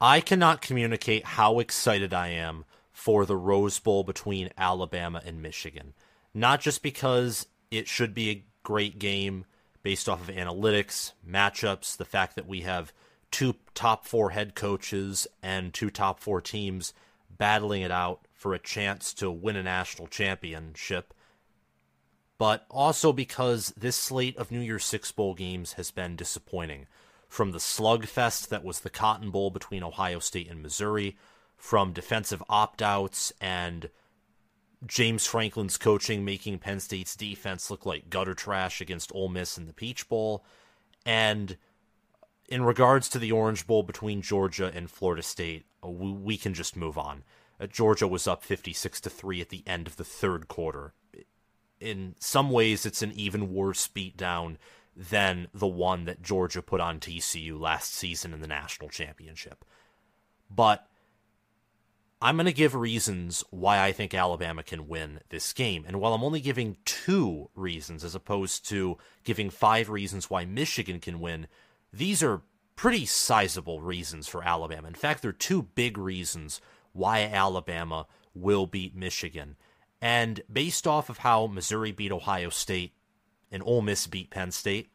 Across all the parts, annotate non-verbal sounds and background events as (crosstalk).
I cannot communicate how excited I am for the Rose Bowl between Alabama and Michigan. Not just because it should be a great game based off of analytics, matchups, the fact that we have two top four head coaches and two top four teams battling it out for a chance to win a national championship, but also because this slate of New Year's Six Bowl games has been disappointing. From the slugfest that was the Cotton Bowl between Ohio State and Missouri, from defensive opt outs and James Franklin's coaching making Penn State's defense look like gutter trash against Ole Miss in the Peach Bowl, and in regards to the Orange Bowl between Georgia and Florida State, uh, we, can just move on. Uh, Georgia was up 56 to 3 at the end of the third quarter. In some ways, it's an even worse beatdown than the one that Georgia put on TCU last season in the national championship. But I'm going to give reasons why I think Alabama can win this game. And while I'm only giving two reasons as opposed to giving five reasons why Michigan can win, these are pretty sizable reasons for Alabama. In fact, there are two big reasons why Alabama will beat Michigan. And based off of how Missouri beat Ohio State and Ole Miss beat Penn State,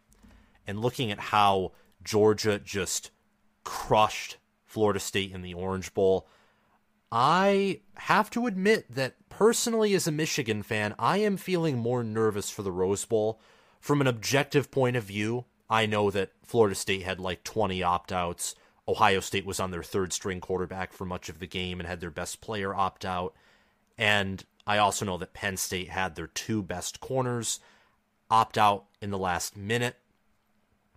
and looking at how Georgia just crushed Florida State in the Orange Bowl, I have to admit that personally, as a Michigan fan, I am feeling more nervous for the Rose Bowl. From an objective point of view, I know that Florida State had like 20 opt outs. Ohio State was on their third string quarterback for much of the game and had their best player opt out. And I also know that Penn State had their two best corners opt out in the last minute.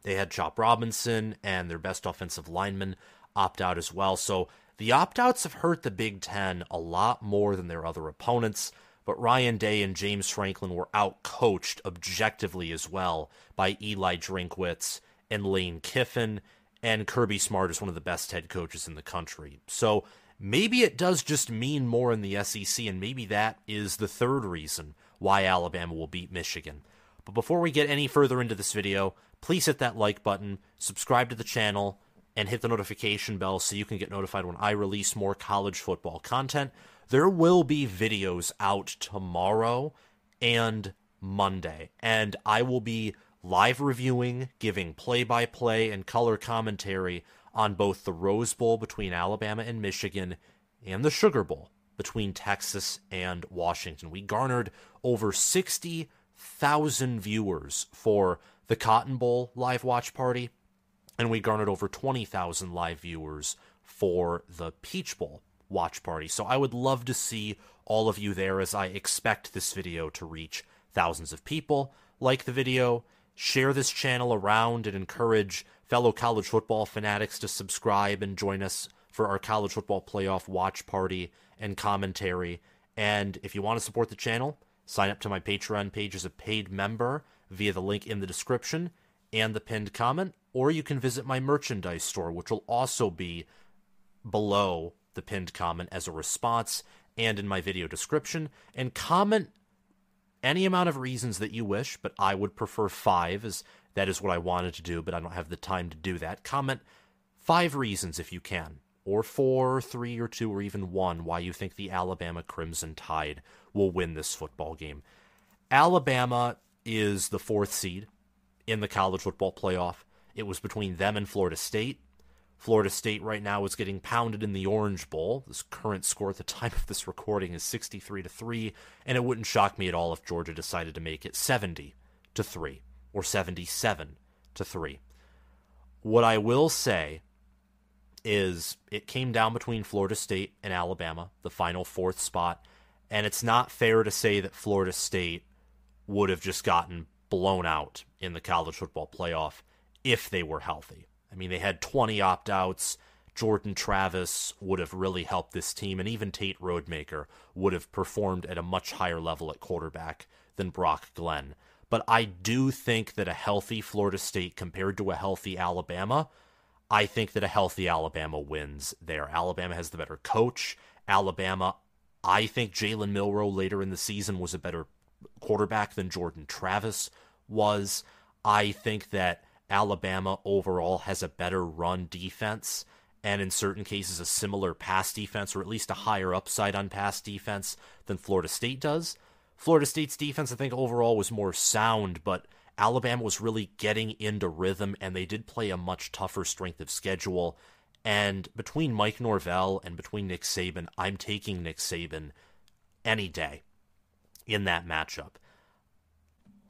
They had Chop Robinson and their best offensive lineman opt out as well. So the opt outs have hurt the Big Ten a lot more than their other opponents but Ryan Day and James Franklin were outcoached objectively as well by Eli Drinkwitz and Lane Kiffin, and Kirby Smart is one of the best head coaches in the country. So maybe it does just mean more in the SEC, and maybe that is the third reason why Alabama will beat Michigan. But before we get any further into this video, please hit that like button, subscribe to the channel, and hit the notification bell so you can get notified when I release more college football content. There will be videos out tomorrow and Monday, and I will be live reviewing, giving play by play and color commentary on both the Rose Bowl between Alabama and Michigan and the Sugar Bowl between Texas and Washington. We garnered over 60,000 viewers for the Cotton Bowl live watch party, and we garnered over 20,000 live viewers for the Peach Bowl watch party. So I would love to see all of you there as I expect this video to reach thousands of people. Like the video, share this channel around, and encourage fellow college football fanatics to subscribe and join us for our college football playoff watch party and commentary. And if you want to support the channel, sign up to my Patreon page as a paid member via the link in the description and the pinned comment, or you can visit my merchandise store, which will also be below the pinned comment as a response and in my video description, and comment any amount of reasons that you wish, but I would prefer five, as that is what I wanted to do, but I don't have the time to do that. Comment five reasons if you can, or four, or three, or two, or even one why you think the Alabama Crimson Tide will win this football game. Alabama is the fourth seed in the college football playoff. It was between them and Florida State. Florida State right now is getting pounded in the Orange Bowl. This current score at the (laughs) time of this recording is 63 to 3, and it wouldn't shock me at all if Georgia decided to make it 70 to 3 or 77 to 3. What I will say is it came down between Florida State and Alabama, the final fourth spot, and it's not fair to say that Florida State would have just gotten blown out in the college football playoff if they were healthy. I mean, they had 20 opt outs. Jordan Travis would have really helped this team, and even Tate Rodemaker would have performed at a much higher level at quarterback than Brock Glenn. But I do think that a healthy Florida State compared to a healthy Alabama, I think that a healthy Alabama wins there. Alabama has the better coach. Alabama, I think Jalen Milroe later in the season was a better quarterback than Jordan Travis was. I think that Alabama overall has a better run defense. and in certain cases a similar pass defense or at least a higher upside on pass defense than Florida State does. Florida State's defense, I think, overall was more sound, but Alabama was really getting into rhythm, and they did play a much tougher strength of schedule. And between Mike Norvell and between Nick Saban, I'm taking Nick Saban any day in that matchup.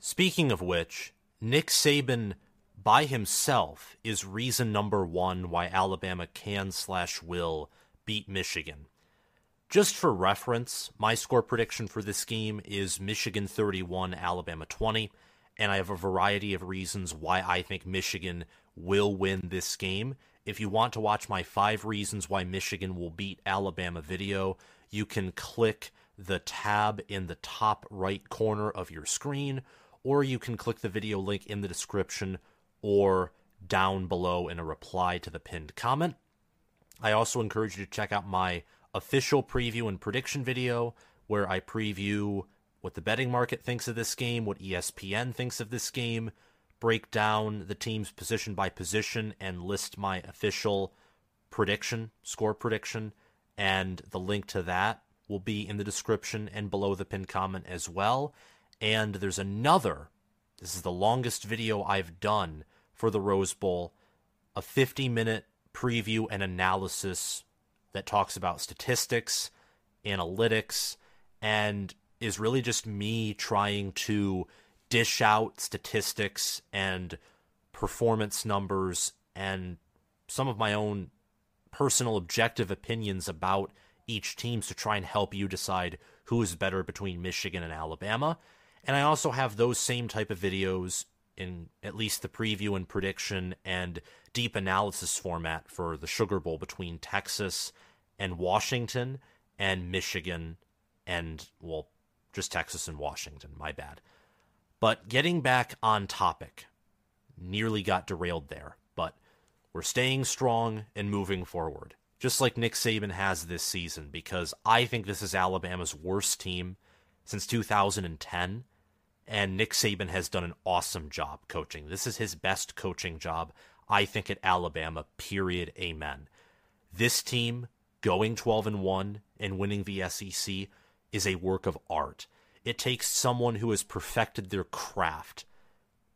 Speaking of which, Nick Saban by himself is reason number one why Alabama can slash will beat Michigan. Just for reference, my score prediction for this game is Michigan 31, Alabama 20, and I have a variety of reasons why I think Michigan will win this game. If you want to watch my five reasons why Michigan will beat Alabama video, you can click the tab in the top right corner of your screen, or you can click the video link in the description or down below in a reply to the pinned comment. I also encourage you to check out my official preview and prediction video where I preview what the betting market thinks of this game, what ESPN thinks of this game, break down the teams position by position, and list my official prediction, score prediction, and the link to that will be in the description and below the pinned comment as well. And there's another, this is the longest video I've done for the Rose Bowl, a 50 minute preview and analysis that talks about statistics, analytics, and is really just me trying to dish out statistics and performance numbers and some of my own personal objective opinions about each teams to try and help you decide who is better between Michigan and Alabama. And I also have those same type of videos in at least the preview and prediction and deep analysis format for the Sugar Bowl between Texas and Washington and Michigan and, well, just Texas and Washington. My bad. But getting back on topic, nearly got derailed there, but we're staying strong and moving forward, just like Nick Saban has this season, because I think this is Alabama's worst team since 2010 and Nick Saban has done an awesome job coaching. This is his best coaching job, I think, at Alabama, period. Amen. This team going 12 and 1 and winning the SEC is a work of art. It takes someone who has perfected their craft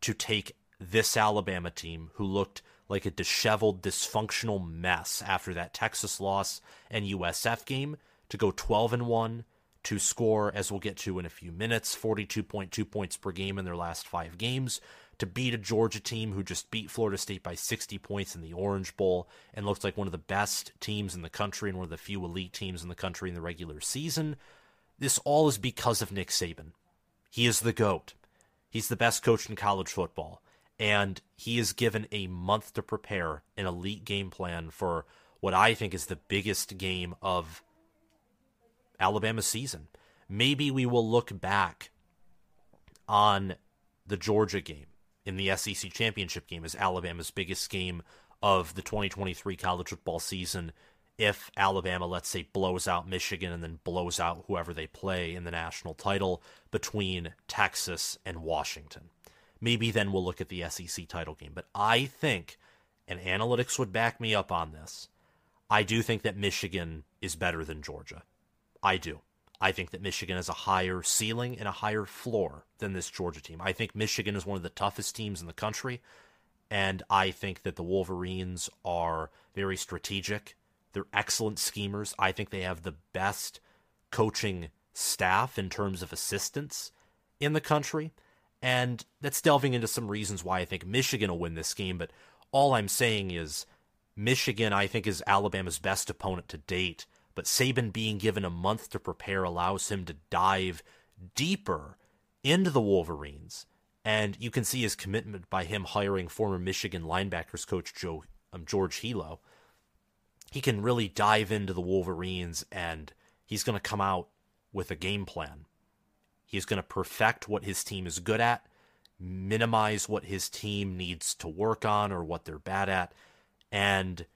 to take this Alabama team who looked like a disheveled, dysfunctional mess after that Texas loss and USF game to go 12 and 1 to score, as we'll get to in a few minutes, 42.2 points per game in their last five games, to beat a Georgia team who just beat Florida State by 60 points in the Orange Bowl and looks like one of the best teams in the country and one of the few elite teams in the country in the regular season. This all is because of Nick Saban. He is the GOAT. He's the best coach in college football. And he is given a month to prepare an elite game plan for what I think is the biggest game of Alabama season. Maybe we will look back on the Georgia game in the SEC championship game as Alabama's biggest game of the 2023 college football season if Alabama, let's say, blows out Michigan and then blows out whoever they play in the national title between Texas and Washington. Maybe then we'll look at the SEC title game. But I think, and analytics would back me up on this, I do think that Michigan is better than Georgia. I do. I think that Michigan has a higher ceiling and a higher floor than this Georgia team. I think Michigan is one of the toughest teams in the country, and I think that the Wolverines are very strategic. They're excellent schemers. I think they have the best coaching staff in terms of assistants in the country. And that's delving into some reasons why I think Michigan will win this game. But all I'm saying is Michigan, I think, is Alabama's best opponent to date but Saban being given a month to prepare allows him to dive deeper into the Wolverines. And you can see his commitment by him hiring former Michigan linebackers coach Joe um, George Helow. He can really dive into the Wolverines and he's going to come out with a game plan. He's going to perfect what his team is good at, minimize what his team needs to work on or what they're bad at, and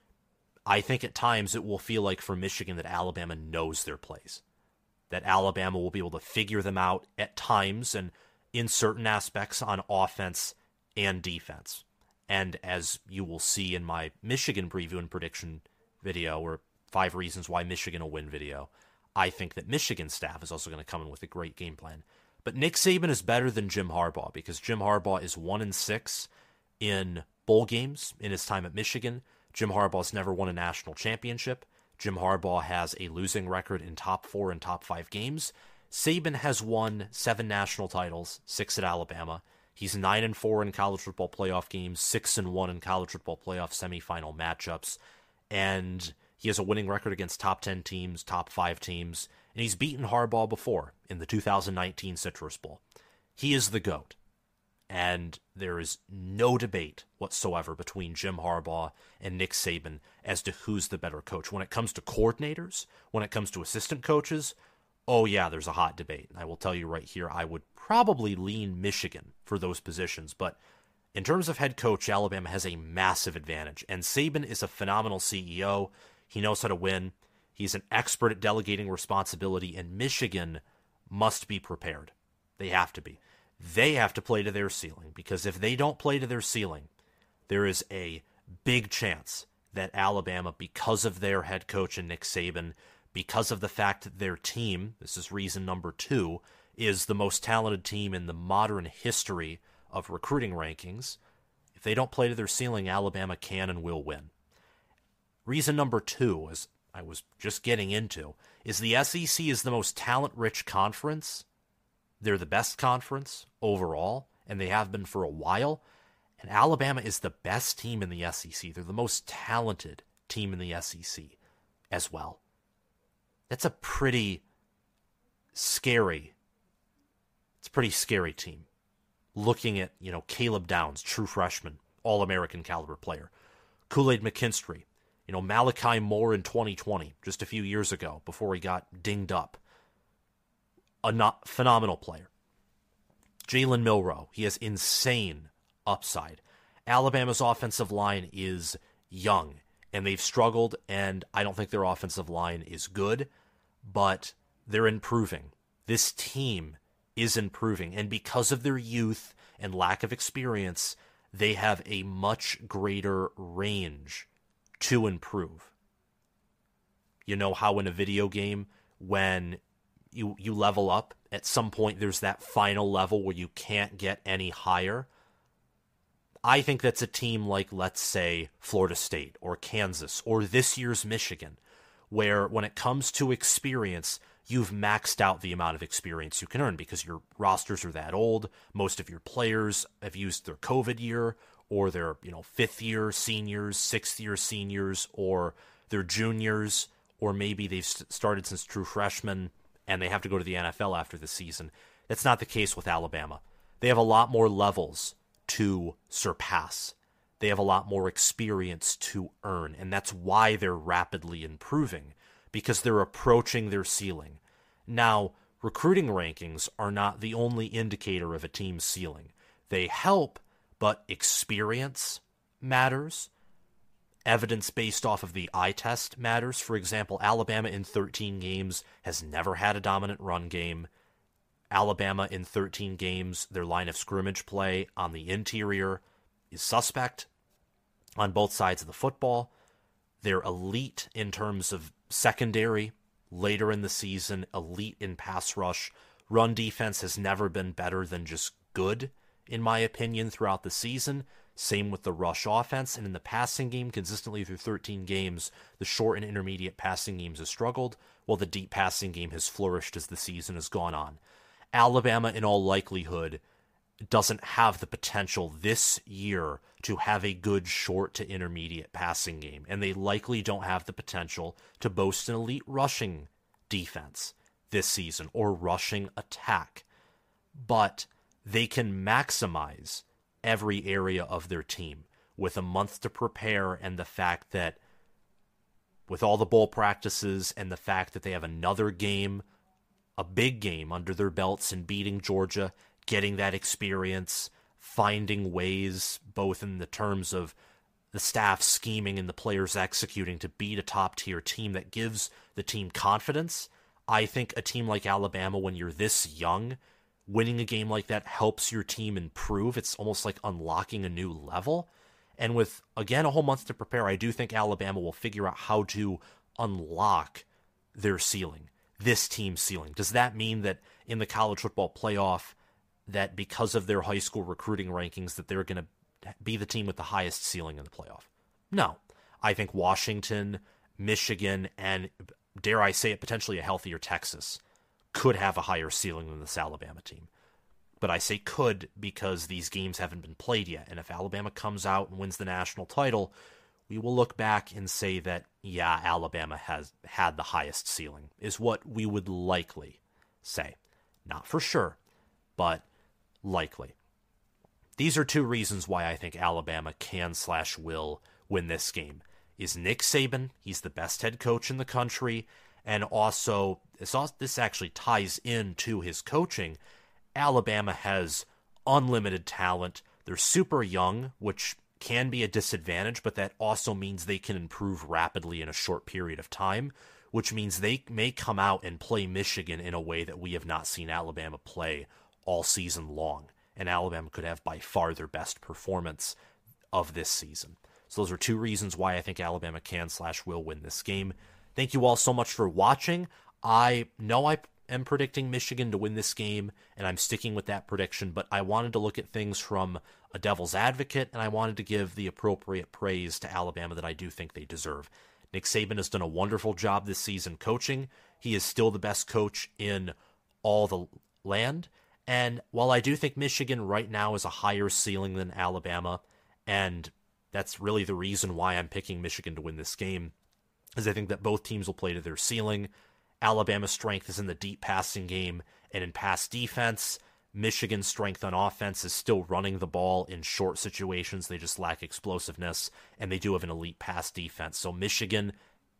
I think at times it will feel like for Michigan that Alabama knows their plays. That Alabama will be able to figure them out at times and in certain aspects on offense and defense. And as you will see in my Michigan preview and prediction video or five reasons why Michigan will win video, I think that Michigan staff is also going to come in with a great game plan. But Nick Saban is better than Jim Harbaugh because Jim Harbaugh is one in six in bowl games in his time at Michigan. Jim Harbaugh's never won a national championship. Jim Harbaugh has a losing record in top four and top five games. Saban has won seven national titles, six at Alabama. He's nine and four in college football playoff games, six and one in college football playoff semifinal matchups, and he has a winning record against top ten teams, top five teams, and he's beaten Harbaugh before in the 2019 Citrus Bowl. He is the goat. And there is no debate whatsoever between Jim Harbaugh and Nick Saban as to who's the better coach. When it comes to coordinators, when it comes to assistant coaches, oh, yeah, there's a hot debate. And I will tell you right here, I would probably lean Michigan for those positions. But in terms of head coach, Alabama has a massive advantage. And Saban is a phenomenal CEO. He knows how to win. He's an expert at delegating responsibility, and Michigan must be prepared. They have to be they have to play to their ceiling because if they don't play to their ceiling, there is a big chance that Alabama, because of their head coach and Nick Saban, because of the fact that their team, this is reason number two, is the most talented team in the modern history of recruiting rankings, if they don't play to their ceiling, Alabama can and will win. Reason number two, as I was just getting into, is the SEC is the most talent rich conference they're the best conference overall, and they have been for a while. And Alabama is the best team in the SEC. They're the most talented team in the SEC as well. That's a pretty scary. It's a pretty scary team. Looking at, you know, Caleb Downs, true freshman, all American caliber player. Kool Aid McKinstry, you know, Malachi Moore in 2020, just a few years ago before he got dinged up a not phenomenal player. Jalen Milroe, he has insane upside. Alabama's offensive line is young and they've struggled, and I don't think their offensive line is good, but they're improving. This team is improving, and because of their youth and lack of experience, they have a much greater range to improve. You know how in a video game, when you you level up at some point there's that final level where you can't get any higher i think that's a team like let's say florida state or kansas or this year's michigan where when it comes to experience you've maxed out the amount of experience you can earn because your rosters are that old most of your players have used their covid year or their you know fifth year seniors sixth year seniors or their juniors or maybe they've started since true freshmen and they have to go to the NFL after the season. That's not the case with Alabama. They have a lot more levels to surpass. They have a lot more experience to earn, and that's why they're rapidly improving because they're approaching their ceiling. Now, recruiting rankings are not the only indicator of a team's ceiling. They help, but experience matters evidence based off of the eye test matters. For example, Alabama in 13 games has never had a dominant run game. Alabama in 13 games, their line of scrimmage play on the interior is suspect on both sides of the football. They're elite in terms of secondary later in the season, elite in pass rush. Run defense has never been better than just good, in my opinion, throughout the season. Same with the rush offense. And in the passing game, consistently through 13 games, the short and intermediate passing games have struggled, while the deep passing game has flourished as the season has gone on. Alabama, in all likelihood, doesn't have the potential this year to have a good short to intermediate passing game, and they likely don't have the potential to boast an elite rushing defense this season or rushing attack. But they can maximize every area of their team with a month to prepare and the fact that with all the bowl practices and the fact that they have another game, a big game under their belts in beating Georgia, getting that experience, finding ways, both in the terms of the staff scheming and the players executing to beat a top tier team that gives the team confidence. I think a team like Alabama, when you're this young, winning a game like that helps your team improve. It's almost like unlocking a new level. And with, again, a whole month to prepare, I do think Alabama will figure out how to unlock their ceiling, this team's ceiling. Does that mean that in the college football playoff, that because of their high school recruiting rankings, that they're going to be the team with the highest ceiling in the playoff? No. I think Washington, Michigan, and dare I say it, potentially a healthier Texas could have a higher ceiling than this Alabama team. But I say could because these games haven't been played yet. And if Alabama comes out and wins the national title, we will look back and say that, yeah, Alabama has had the highest ceiling, is what we would likely say. Not for sure, but likely. These are two reasons why I think Alabama can slash will win this game. Is Nick Saban, he's the best head coach in the country, and also this actually ties into his coaching. Alabama has unlimited talent. They're super young, which can be a disadvantage, but that also means they can improve rapidly in a short period of time, which means they may come out and play Michigan in a way that we have not seen Alabama play all season long. And Alabama could have by far their best performance of this season. So those are two reasons why I think Alabama can slash will win this game. Thank you all so much for watching. I know I am predicting Michigan to win this game, and I'm sticking with that prediction, but I wanted to look at things from a devil's advocate, and I wanted to give the appropriate praise to Alabama that I do think they deserve. Nick Saban has done a wonderful job this season coaching. He is still the best coach in all the land. And while I do think Michigan right now is a higher ceiling than Alabama, and that's really the reason why I'm picking Michigan to win this game, is I think that both teams will play to their ceiling. Alabama's strength is in the deep passing game and in pass defense. Michigan's strength on offense is still running the ball in short situations. They just lack explosiveness, and they do have an elite pass defense. So, Michigan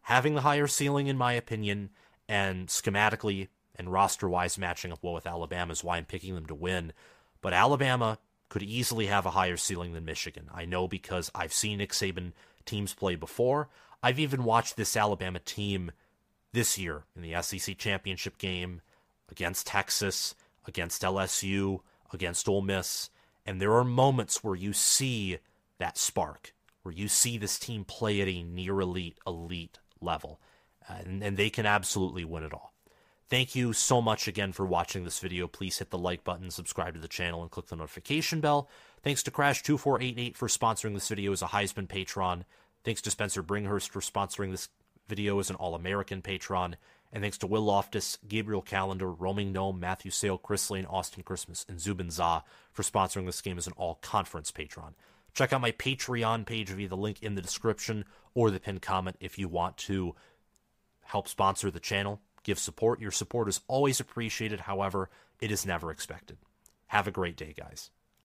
having the higher ceiling, in my opinion, and schematically and roster wise matching up well with Alabama is why I'm picking them to win. But Alabama could easily have a higher ceiling than Michigan. I know because I've seen Nick Saban teams play before. I've even watched this Alabama team this year in the SEC championship game against Texas against LSU, against Ole Miss, and there are moments where you see that spark, where you see this team play at a near elite, elite level, and, and they can absolutely win it all. Thank you so much again for watching this video. Please hit the like button, subscribe to the channel, and click the notification bell. Thanks to Crash2488 for sponsoring this video as a Heisman patron. Thanks to Spencer Bringhurst for sponsoring this video as an All American patron. And thanks to Will Loftus, Gabriel Calendar, Roaming Gnome, Matthew Sale, Chris Lane, Austin Christmas, and Zubin Za for sponsoring this game as an all conference patron. Check out my Patreon page via the link in the description or the pinned comment if you want to help sponsor the channel, give support. Your support is always appreciated, however, it is never expected. Have a great day, guys.